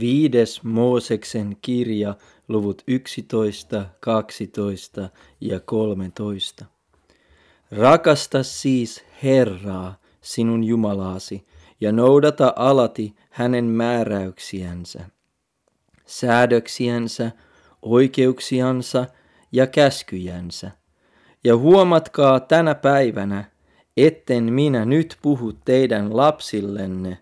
Viides Mooseksen kirja, luvut 11, 12 ja 13. Rakasta siis Herraa, sinun Jumalaasi, ja noudata alati hänen määräyksiänsä, säädöksiänsä, oikeuksiansa ja käskyjänsä. Ja huomatkaa tänä päivänä, etten minä nyt puhu teidän lapsillenne,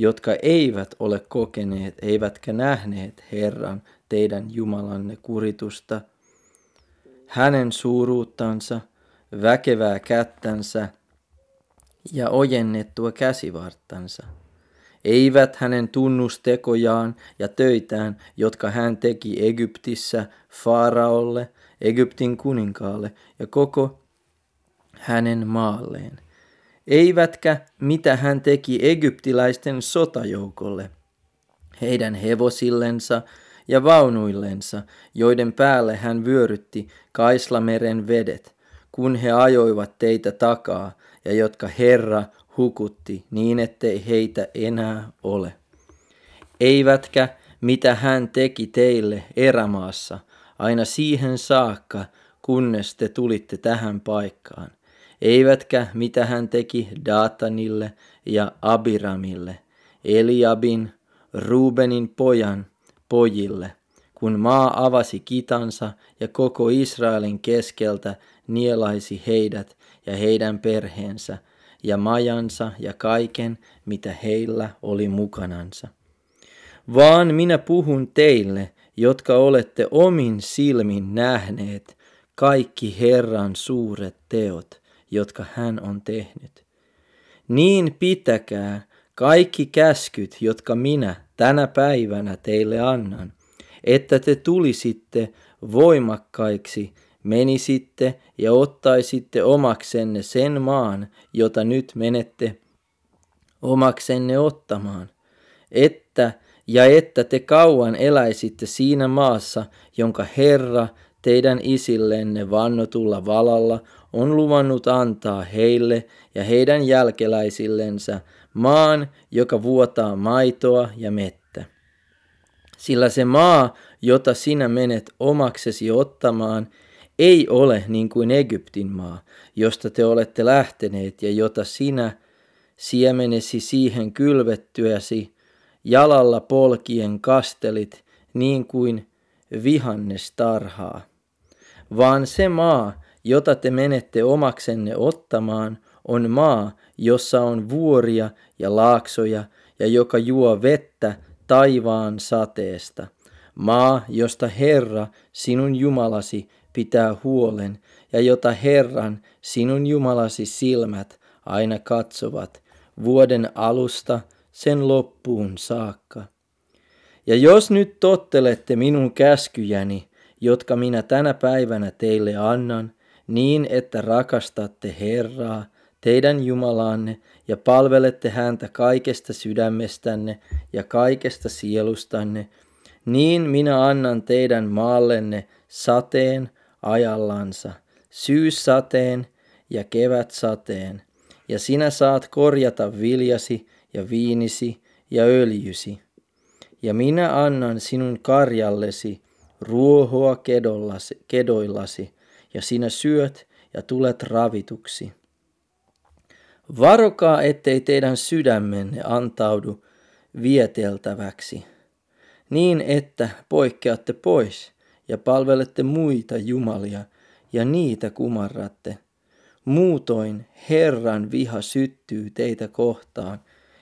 jotka eivät ole kokeneet eivätkä nähneet Herran teidän Jumalanne kuritusta, hänen suuruuttansa, väkevää kättänsä ja ojennettua käsivarttansa. Eivät hänen tunnustekojaan ja töitään, jotka hän teki Egyptissä Faaraolle, Egyptin kuninkaalle ja koko hänen maalleen – eivätkä mitä hän teki egyptiläisten sotajoukolle, heidän hevosillensa ja vaunuillensa, joiden päälle hän vyörytti Kaislameren vedet, kun he ajoivat teitä takaa, ja jotka Herra hukutti niin, ettei heitä enää ole. Eivätkä mitä hän teki teille erämaassa, aina siihen saakka, kunnes te tulitte tähän paikkaan eivätkä mitä hän teki Datanille ja Abiramille, Eliabin, Rubenin pojan, pojille, kun maa avasi kitansa ja koko Israelin keskeltä nielaisi heidät ja heidän perheensä ja majansa ja kaiken, mitä heillä oli mukanansa. Vaan minä puhun teille, jotka olette omin silmin nähneet kaikki Herran suuret teot, jotka hän on tehnyt. Niin pitäkää kaikki käskyt, jotka minä tänä päivänä teille annan, että te tulisitte voimakkaiksi, menisitte ja ottaisitte omaksenne sen maan, jota nyt menette omaksenne ottamaan, että ja että te kauan eläisitte siinä maassa, jonka Herra teidän isillenne vannotulla valalla on luvannut antaa heille ja heidän jälkeläisillensä maan, joka vuotaa maitoa ja mettä. Sillä se maa, jota sinä menet omaksesi ottamaan, ei ole niin kuin Egyptin maa, josta te olette lähteneet ja jota sinä siemenesi siihen kylvettyäsi, jalalla polkien kastelit niin kuin vihannestarhaa. Vaan se maa, jota te menette omaksenne ottamaan, on maa, jossa on vuoria ja laaksoja ja joka juo vettä taivaan sateesta. Maa, josta Herra, sinun Jumalasi, pitää huolen ja jota Herran, sinun Jumalasi silmät aina katsovat vuoden alusta sen loppuun saakka. Ja jos nyt tottelette minun käskyjäni, jotka minä tänä päivänä teille annan, niin että rakastatte Herraa, teidän Jumalaanne, ja palvelette häntä kaikesta sydämestänne ja kaikesta sielustanne, niin minä annan teidän maallenne sateen ajallansa, syyssateen ja kevätsateen, ja sinä saat korjata viljasi ja viinisi ja öljysi. Ja minä annan sinun karjallesi ruohoa kedollasi, kedoillasi, ja sinä syöt ja tulet ravituksi. Varokaa, ettei teidän sydämenne antaudu vieteltäväksi, niin että poikkeatte pois ja palvelette muita jumalia ja niitä kumarratte. Muutoin Herran viha syttyy teitä kohtaan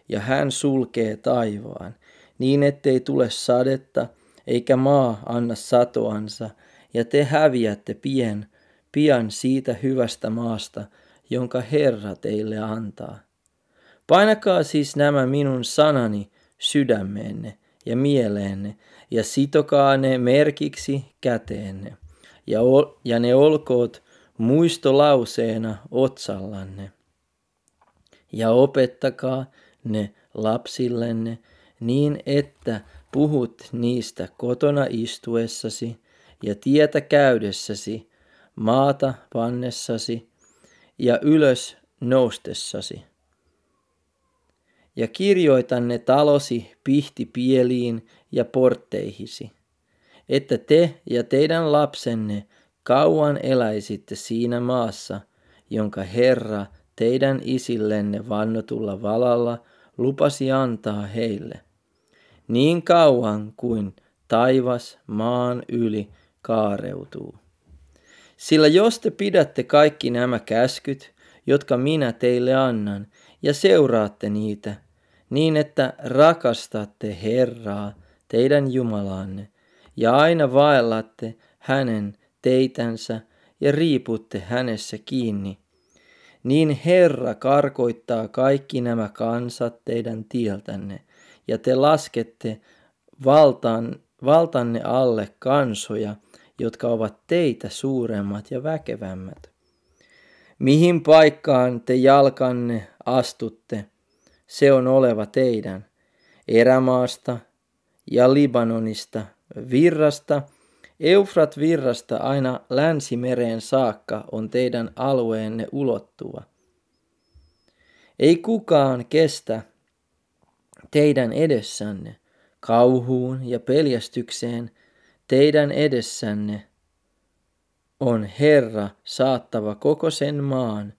ja hän sulkee taivaan, niin ettei tule sadetta eikä maa anna satoansa, ja te häviätte pien pian siitä hyvästä maasta, jonka Herra teille antaa. Painakaa siis nämä minun sanani sydämeenne ja mieleenne, ja sitokaa ne merkiksi käteenne, ja, ol, ja ne olkoot muistolauseena otsallanne. Ja opettakaa ne lapsillenne niin, että puhut niistä kotona istuessasi ja tietä käydessäsi maata pannessasi ja ylös noustessasi. ja kirjoita ne talosi pihtipieliin ja portteihisi, että te ja teidän lapsenne kauan eläisitte siinä maassa, jonka Herra teidän isillenne vannotulla valalla lupasi antaa heille. Niin kauan kuin taivas maan yli kaareutuu. Sillä jos te pidätte kaikki nämä käskyt, jotka minä teille annan, ja seuraatte niitä, niin että rakastatte Herraa, teidän Jumalaanne, ja aina vaellatte hänen teitänsä ja riiputte hänessä kiinni, niin Herra karkoittaa kaikki nämä kansat teidän tieltänne, ja te laskette valtan, valtanne alle kansoja, jotka ovat teitä suuremmat ja väkevämmät. Mihin paikkaan te jalkanne astutte, se on oleva teidän, erämaasta ja Libanonista, virrasta, Eufrat virrasta aina länsimereen saakka on teidän alueenne ulottuva. Ei kukaan kestä teidän edessänne kauhuun ja peljästykseen teidän edessänne on Herra saattava koko sen maan,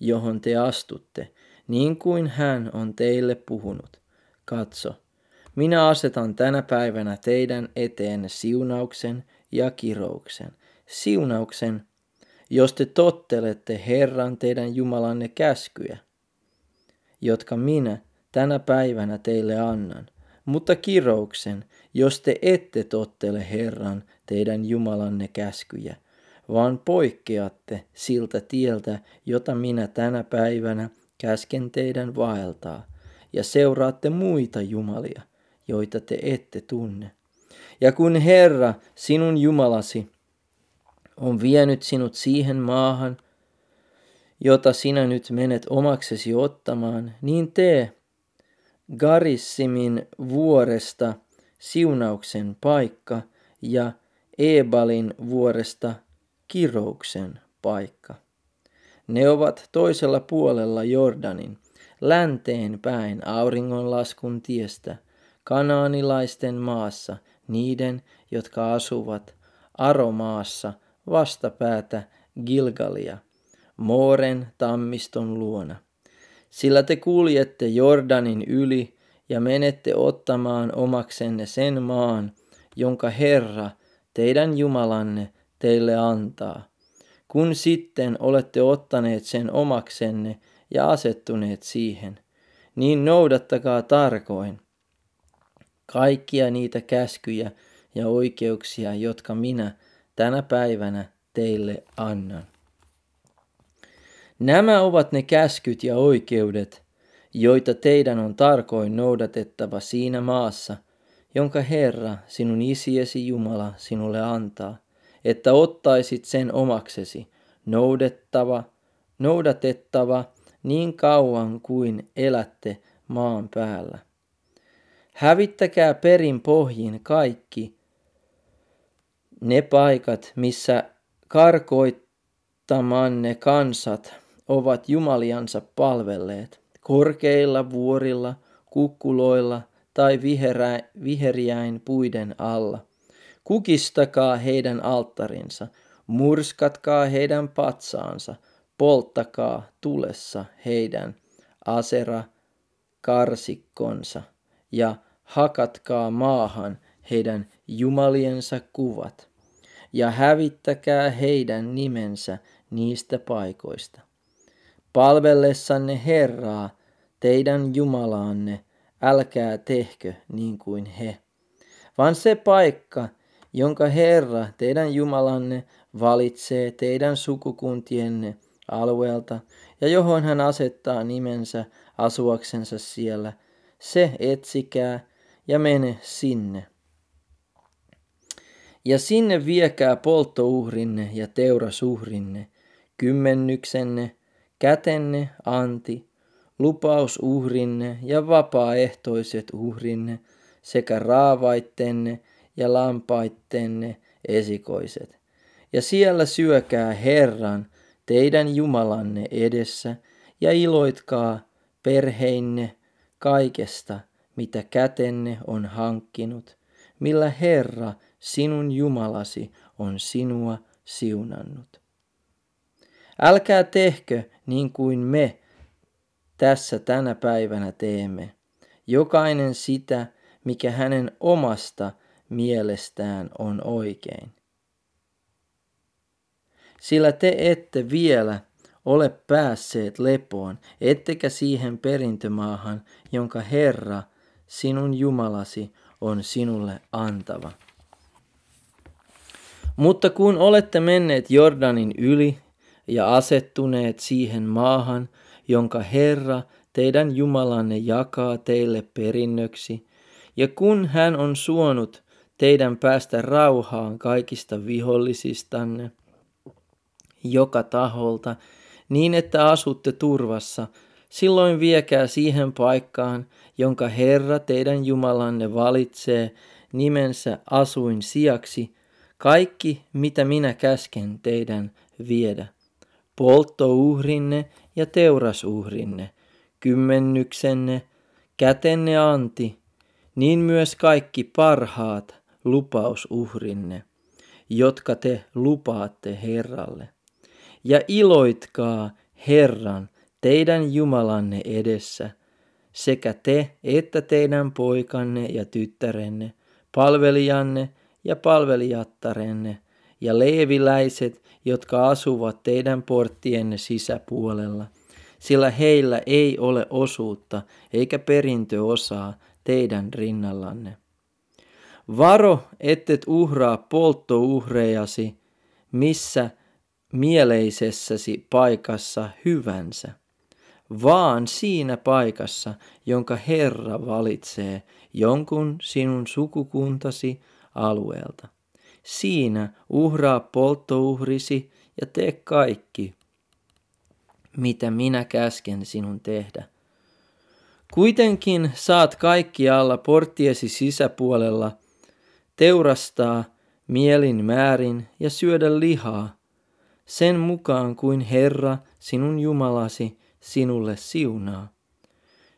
johon te astutte, niin kuin hän on teille puhunut. Katso, minä asetan tänä päivänä teidän eteen siunauksen ja kirouksen. Siunauksen, jos te tottelette Herran teidän Jumalanne käskyjä, jotka minä tänä päivänä teille annan. Mutta kirouksen, jos te ette tottele Herran teidän Jumalanne käskyjä, vaan poikkeatte siltä tieltä, jota minä tänä päivänä käsken teidän vaeltaa, ja seuraatte muita jumalia, joita te ette tunne. Ja kun Herra, sinun Jumalasi, on vienyt sinut siihen maahan, jota sinä nyt menet omaksesi ottamaan, niin tee Garissimin vuoresta siunauksen paikka ja Ebalin vuoresta kirouksen paikka. Ne ovat toisella puolella Jordanin, länteen päin auringonlaskun tiestä, kanaanilaisten maassa, niiden, jotka asuvat Aromaassa vastapäätä Gilgalia, Mooren tammiston luona. Sillä te kuljette Jordanin yli ja menette ottamaan omaksenne sen maan, jonka Herra, teidän Jumalanne, teille antaa. Kun sitten olette ottaneet sen omaksenne ja asettuneet siihen, niin noudattakaa tarkoin kaikkia niitä käskyjä ja oikeuksia, jotka minä tänä päivänä teille annan. Nämä ovat ne käskyt ja oikeudet, joita teidän on tarkoin noudatettava siinä maassa, jonka Herra, sinun isiesi Jumala, sinulle antaa, että ottaisit sen omaksesi, noudettava, noudatettava niin kauan kuin elätte maan päällä. Hävittäkää perin pohjin kaikki ne paikat, missä karkoittamanne kansat ovat jumaliansa palvelleet, korkeilla vuorilla, kukkuloilla tai viherä, viheriäin puiden alla. Kukistakaa heidän alttarinsa, murskatkaa heidän patsaansa, polttakaa tulessa heidän asera karsikkonsa ja hakatkaa maahan heidän jumaliensa kuvat ja hävittäkää heidän nimensä niistä paikoista. Palvellessanne Herraa, teidän Jumalaanne, älkää tehkö niin kuin he. Vaan se paikka, jonka Herra, teidän Jumalanne, valitsee teidän sukukuntienne alueelta ja johon hän asettaa nimensä asuaksensa siellä, se etsikää ja mene sinne. Ja sinne viekää polttouhrinne ja teurasuhrinne, kymmennyksenne, kätenne anti, lupausuhrinne ja vapaaehtoiset uhrinne sekä raavaittenne ja lampaittenne esikoiset. Ja siellä syökää Herran, teidän Jumalanne edessä, ja iloitkaa perheinne kaikesta, mitä kätenne on hankkinut, millä Herra, sinun Jumalasi, on sinua siunannut. Älkää tehkö niin kuin me tässä tänä päivänä teemme. Jokainen sitä, mikä hänen omasta mielestään on oikein. Sillä te ette vielä ole päässeet lepoon, ettekä siihen perintömaahan, jonka Herra, sinun Jumalasi, on sinulle antava. Mutta kun olette menneet Jordanin yli ja asettuneet siihen maahan, jonka Herra, teidän Jumalanne, jakaa teille perinnöksi, ja kun hän on suonut teidän päästä rauhaan kaikista vihollisistanne, joka taholta, niin että asutte turvassa, silloin viekää siihen paikkaan, jonka Herra teidän Jumalanne valitsee nimensä asuin sijaksi, kaikki mitä minä käsken teidän viedä. Polttouhrinne ja teurasuhrinne, kymmennyksenne, kätenne anti, niin myös kaikki parhaat lupausuhrinne, jotka te lupaatte Herralle. Ja iloitkaa Herran, teidän Jumalanne edessä, sekä te että teidän poikanne ja tyttärenne, palvelijanne ja palvelijattarenne, ja leeviläiset, jotka asuvat teidän porttienne sisäpuolella, sillä heillä ei ole osuutta eikä perintöosaa teidän rinnallanne. Varo, ettet uhraa polttouhrejasi, missä mieleisessäsi paikassa hyvänsä, vaan siinä paikassa, jonka Herra valitsee jonkun sinun sukukuntasi alueelta. Siinä uhraa polttouhrisi ja tee kaikki, mitä minä käsken sinun tehdä. Kuitenkin saat kaikkialla porttiesi sisäpuolella teurastaa mielin määrin ja syödä lihaa, sen mukaan kuin Herra sinun Jumalasi sinulle siunaa.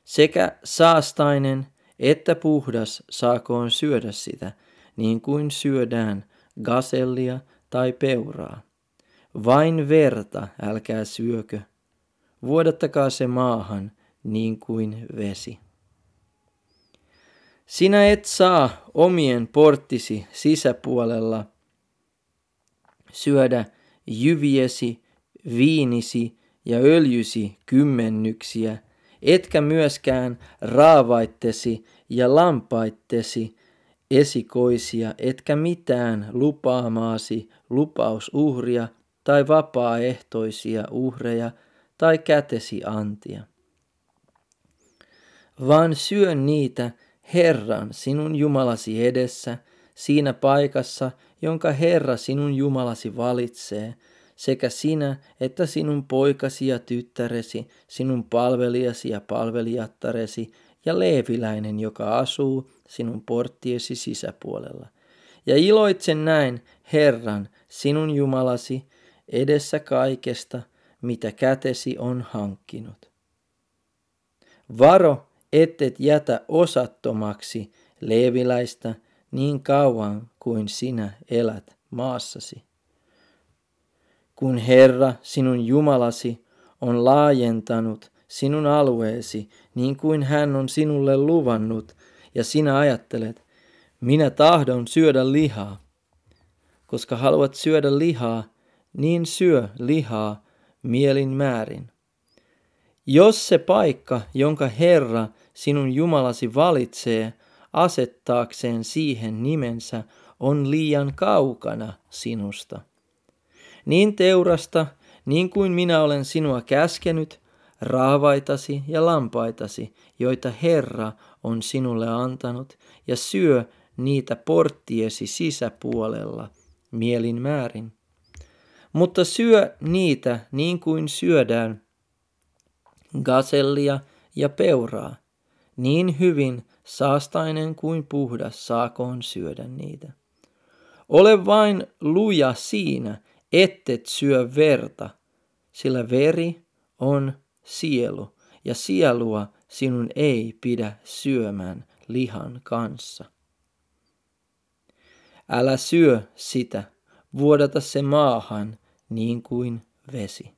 Sekä saastainen että puhdas saakoon syödä sitä, niin kuin syödään gasellia tai peuraa. Vain verta älkää syökö, vuodattakaa se maahan niin kuin vesi. Sinä et saa omien porttisi sisäpuolella syödä jyviesi, viinisi ja öljysi kymmennyksiä, etkä myöskään raavaittesi ja lampaittesi esikoisia, etkä mitään lupaamaasi lupausuhria tai vapaaehtoisia uhreja tai kätesi antia. Vaan syö niitä Herran sinun Jumalasi edessä siinä paikassa, jonka Herra sinun Jumalasi valitsee, sekä sinä että sinun poikasi ja tyttäresi, sinun palvelijasi ja palvelijattaresi ja leeviläinen, joka asuu sinun porttiesi sisäpuolella. Ja iloitsen näin Herran, sinun Jumalasi, edessä kaikesta, mitä kätesi on hankkinut. Varo, ettet jätä osattomaksi leeviläistä, niin kauan kuin sinä elät maassasi. Kun Herra, sinun Jumalasi, on laajentanut sinun alueesi niin kuin hän on sinulle luvannut, ja sinä ajattelet, minä tahdon syödä lihaa. Koska haluat syödä lihaa, niin syö lihaa mielin määrin. Jos se paikka, jonka Herra sinun Jumalasi valitsee, asettaakseen siihen nimensä on liian kaukana sinusta. Niin teurasta, niin kuin minä olen sinua käskenyt, raavaitasi ja lampaitasi, joita Herra on sinulle antanut, ja syö niitä porttiesi sisäpuolella mielin määrin. Mutta syö niitä niin kuin syödään gasellia ja peuraa, niin hyvin saastainen kuin puhdas saakoon syödä niitä. Ole vain luja siinä, ettet syö verta, sillä veri on sielu, ja sielua sinun ei pidä syömään lihan kanssa. Älä syö sitä, vuodata se maahan niin kuin vesi.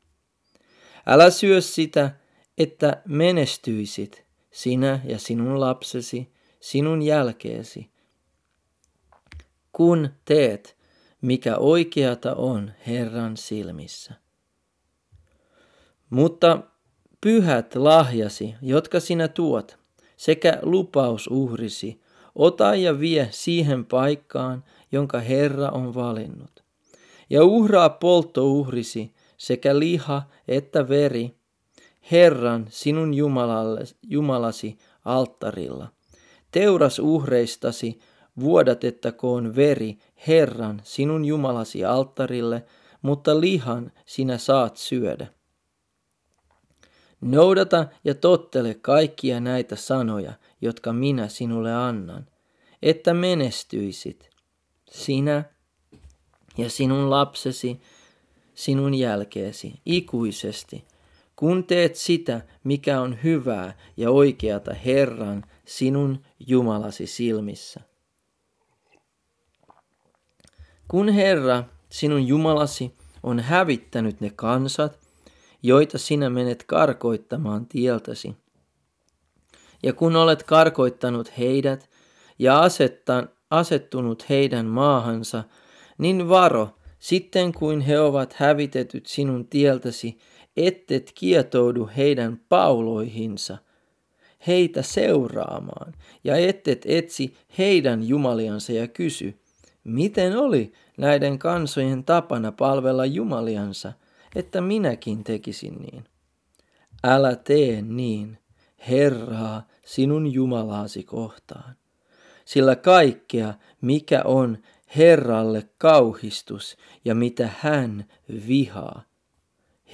Älä syö sitä, että menestyisit sinä ja sinun lapsesi sinun jälkeesi, kun teet, mikä oikeata on Herran silmissä. Mutta pyhät lahjasi, jotka sinä tuot, sekä lupausuhrisi, ota ja vie siihen paikkaan, jonka Herra on valinnut. Ja uhraa polttouhrisi sekä liha että veri Herran sinun Jumalasi alttarilla. Teuras uhreistasi vuodatettakoon veri Herran sinun Jumalasi alttarille, mutta lihan sinä saat syödä. Noudata ja tottele kaikkia näitä sanoja, jotka minä sinulle annan, että menestyisit, sinä ja sinun lapsesi, sinun jälkeesi, ikuisesti, kun teet sitä, mikä on hyvää ja oikeata Herran, sinun Jumalasi silmissä. Kun Herra, sinun Jumalasi, on hävittänyt ne kansat, joita sinä menet karkoittamaan tieltäsi, ja kun olet karkoittanut heidät ja asettan, asettunut heidän maahansa, niin varo, sitten kuin he ovat hävitetyt sinun tieltäsi, ettet kietoudu heidän pauloihinsa, heitä seuraamaan, ja ettet etsi heidän jumaliansa ja kysy, miten oli näiden kansojen tapana palvella jumaliansa, että minäkin tekisin niin. Älä tee niin, Herraa, sinun Jumalaasi kohtaan. Sillä kaikkea, mikä on Herralle kauhistus ja mitä hän vihaa,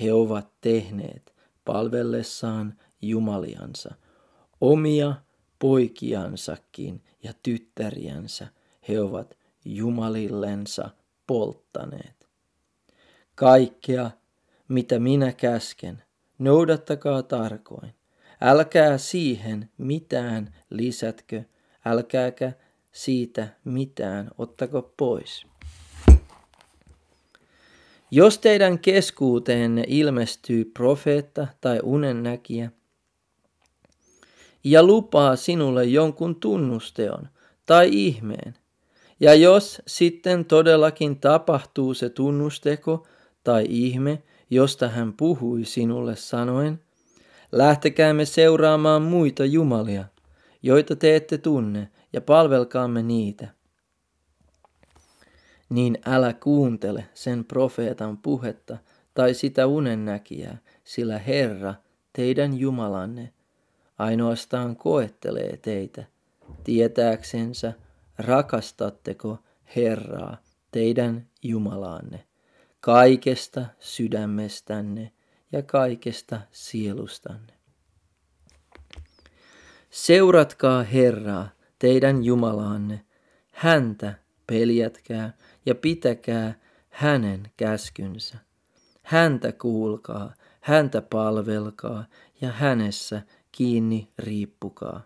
he ovat tehneet palvellessaan Jumaliansa, omia poikiansakin ja tyttäriänsä he ovat Jumalillensa polttaneet. Kaikkea, mitä minä käsken, noudattakaa tarkoin. Älkää siihen mitään lisätkö, älkääkä siitä mitään ottako pois. Jos teidän keskuuteenne ilmestyy profeetta tai unennäkijä ja lupaa sinulle jonkun tunnusteon tai ihmeen, ja jos sitten todellakin tapahtuu se tunnusteko tai ihme, josta hän puhui sinulle sanoen, lähtekäämme seuraamaan muita jumalia, joita te ette tunne, ja palvelkaamme niitä. Niin älä kuuntele sen profeetan puhetta tai sitä unennäkijää, sillä Herra, teidän Jumalanne, ainoastaan koettelee teitä, tietääksensä, rakastatteko Herraa, teidän Jumalaanne, kaikesta sydämestänne ja kaikesta sielustanne. Seuratkaa Herraa, teidän Jumalaanne, häntä peljätkää ja pitäkää hänen käskynsä. Häntä kuulkaa, häntä palvelkaa ja hänessä kiinni riippukaa.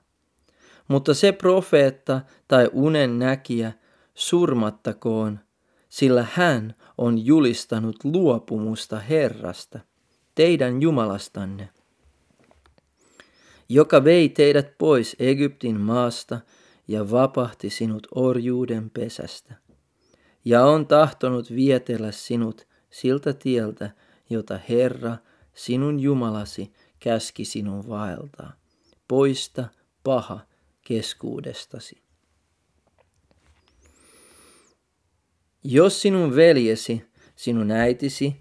Mutta se profeetta tai unen näkijä surmattakoon, sillä hän on julistanut luopumusta Herrasta, teidän Jumalastanne, joka vei teidät pois Egyptin maasta ja vapahti sinut orjuuden pesästä ja on tahtonut vietellä sinut siltä tieltä, jota Herra, sinun Jumalasi, käski sinun vaeltaa. Poista paha keskuudestasi. Jos sinun veljesi, sinun äitisi,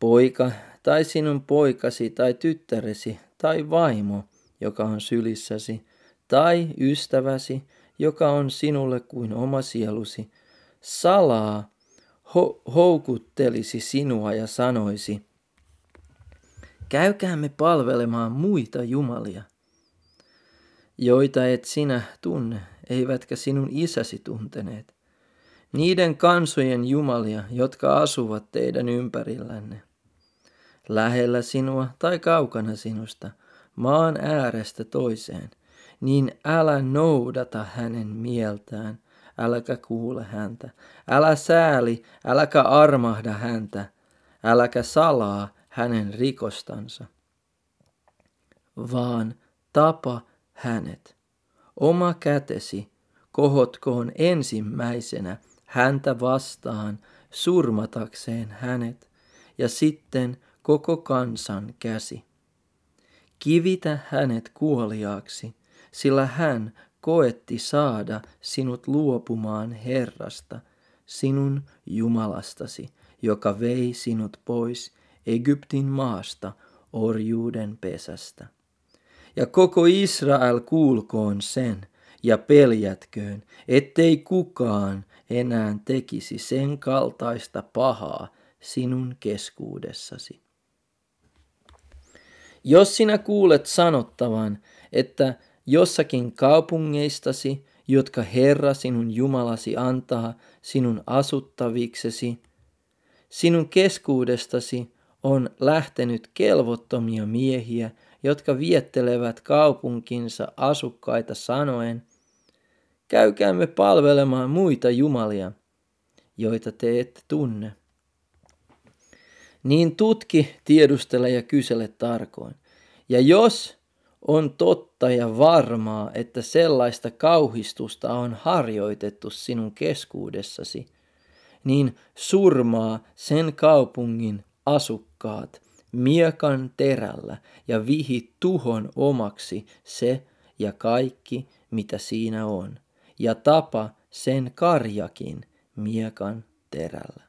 poika tai sinun poikasi tai tyttäresi tai vaimo, joka on sylissäsi, tai ystäväsi, joka on sinulle kuin oma sielusi, salaa ho- houkuttelisi sinua ja sanoisi, käykäämme palvelemaan muita jumalia, joita et sinä tunne, eivätkä sinun isäsi tunteneet, niiden kansojen jumalia, jotka asuvat teidän ympärillänne, lähellä sinua tai kaukana sinusta, maan äärestä toiseen, niin älä noudata hänen mieltään, äläkä kuule häntä. Älä sääli, äläkä armahda häntä, äläkä salaa hänen rikostansa, vaan tapa hänet. Oma kätesi kohotkoon ensimmäisenä häntä vastaan surmatakseen hänet, ja sitten koko kansan käsi. Kivitä hänet kuoliaaksi, sillä hän koetti saada sinut luopumaan Herrasta, sinun Jumalastasi, joka vei sinut pois Egyptin maasta orjuuden pesästä. Ja koko Israel kuulkoon sen ja peljätköön, ettei kukaan enää tekisi sen kaltaista pahaa sinun keskuudessasi. Jos sinä kuulet sanottavan, että jossakin kaupungeistasi, jotka Herra sinun Jumalasi antaa sinun asuttaviksesi, sinun keskuudestasi on lähtenyt kelvottomia miehiä, jotka viettelevät kaupunkinsa asukkaita sanoen, käykäämme palvelemaan muita jumalia, joita te ette tunne. Niin tutki, tiedustele ja kysele tarkoin. Ja jos on totta ja varmaa, että sellaista kauhistusta on harjoitettu sinun keskuudessasi, niin surmaa sen kaupungin asukkaat miekan terällä ja vihi tuhon omaksi se ja kaikki, mitä siinä on, ja tapa sen karjakin miekan terällä.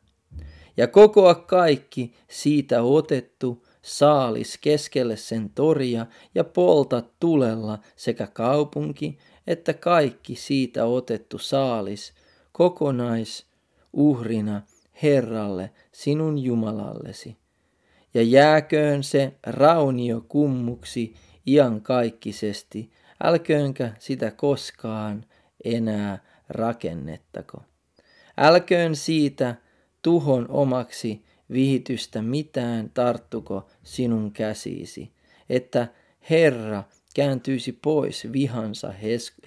Ja kokoa kaikki siitä otettu saalis keskelle sen toria ja polta tulella sekä kaupunki että kaikki siitä otettu saalis kokonais uhrina Herralle sinun Jumalallesi. Ja jääköön se raunio kummuksi iankaikkisesti, älköönkä sitä koskaan enää rakennettako. Älköön siitä tuhon omaksi vihitystä mitään tarttuko sinun käsisi, että Herra kääntyisi pois vihansa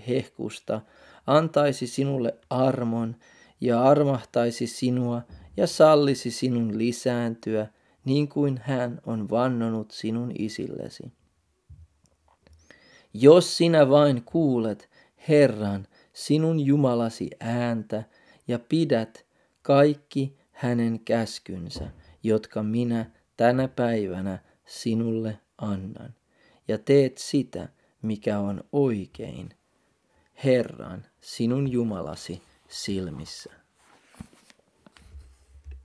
hehkusta, antaisi sinulle armon ja armahtaisi sinua ja sallisi sinun lisääntyä, niin kuin hän on vannonut sinun isillesi. Jos sinä vain kuulet Herran, sinun Jumalasi ääntä ja pidät kaikki hänen käskynsä, jotka minä tänä päivänä sinulle annan, ja teet sitä, mikä on oikein, Herran, sinun Jumalasi silmissä.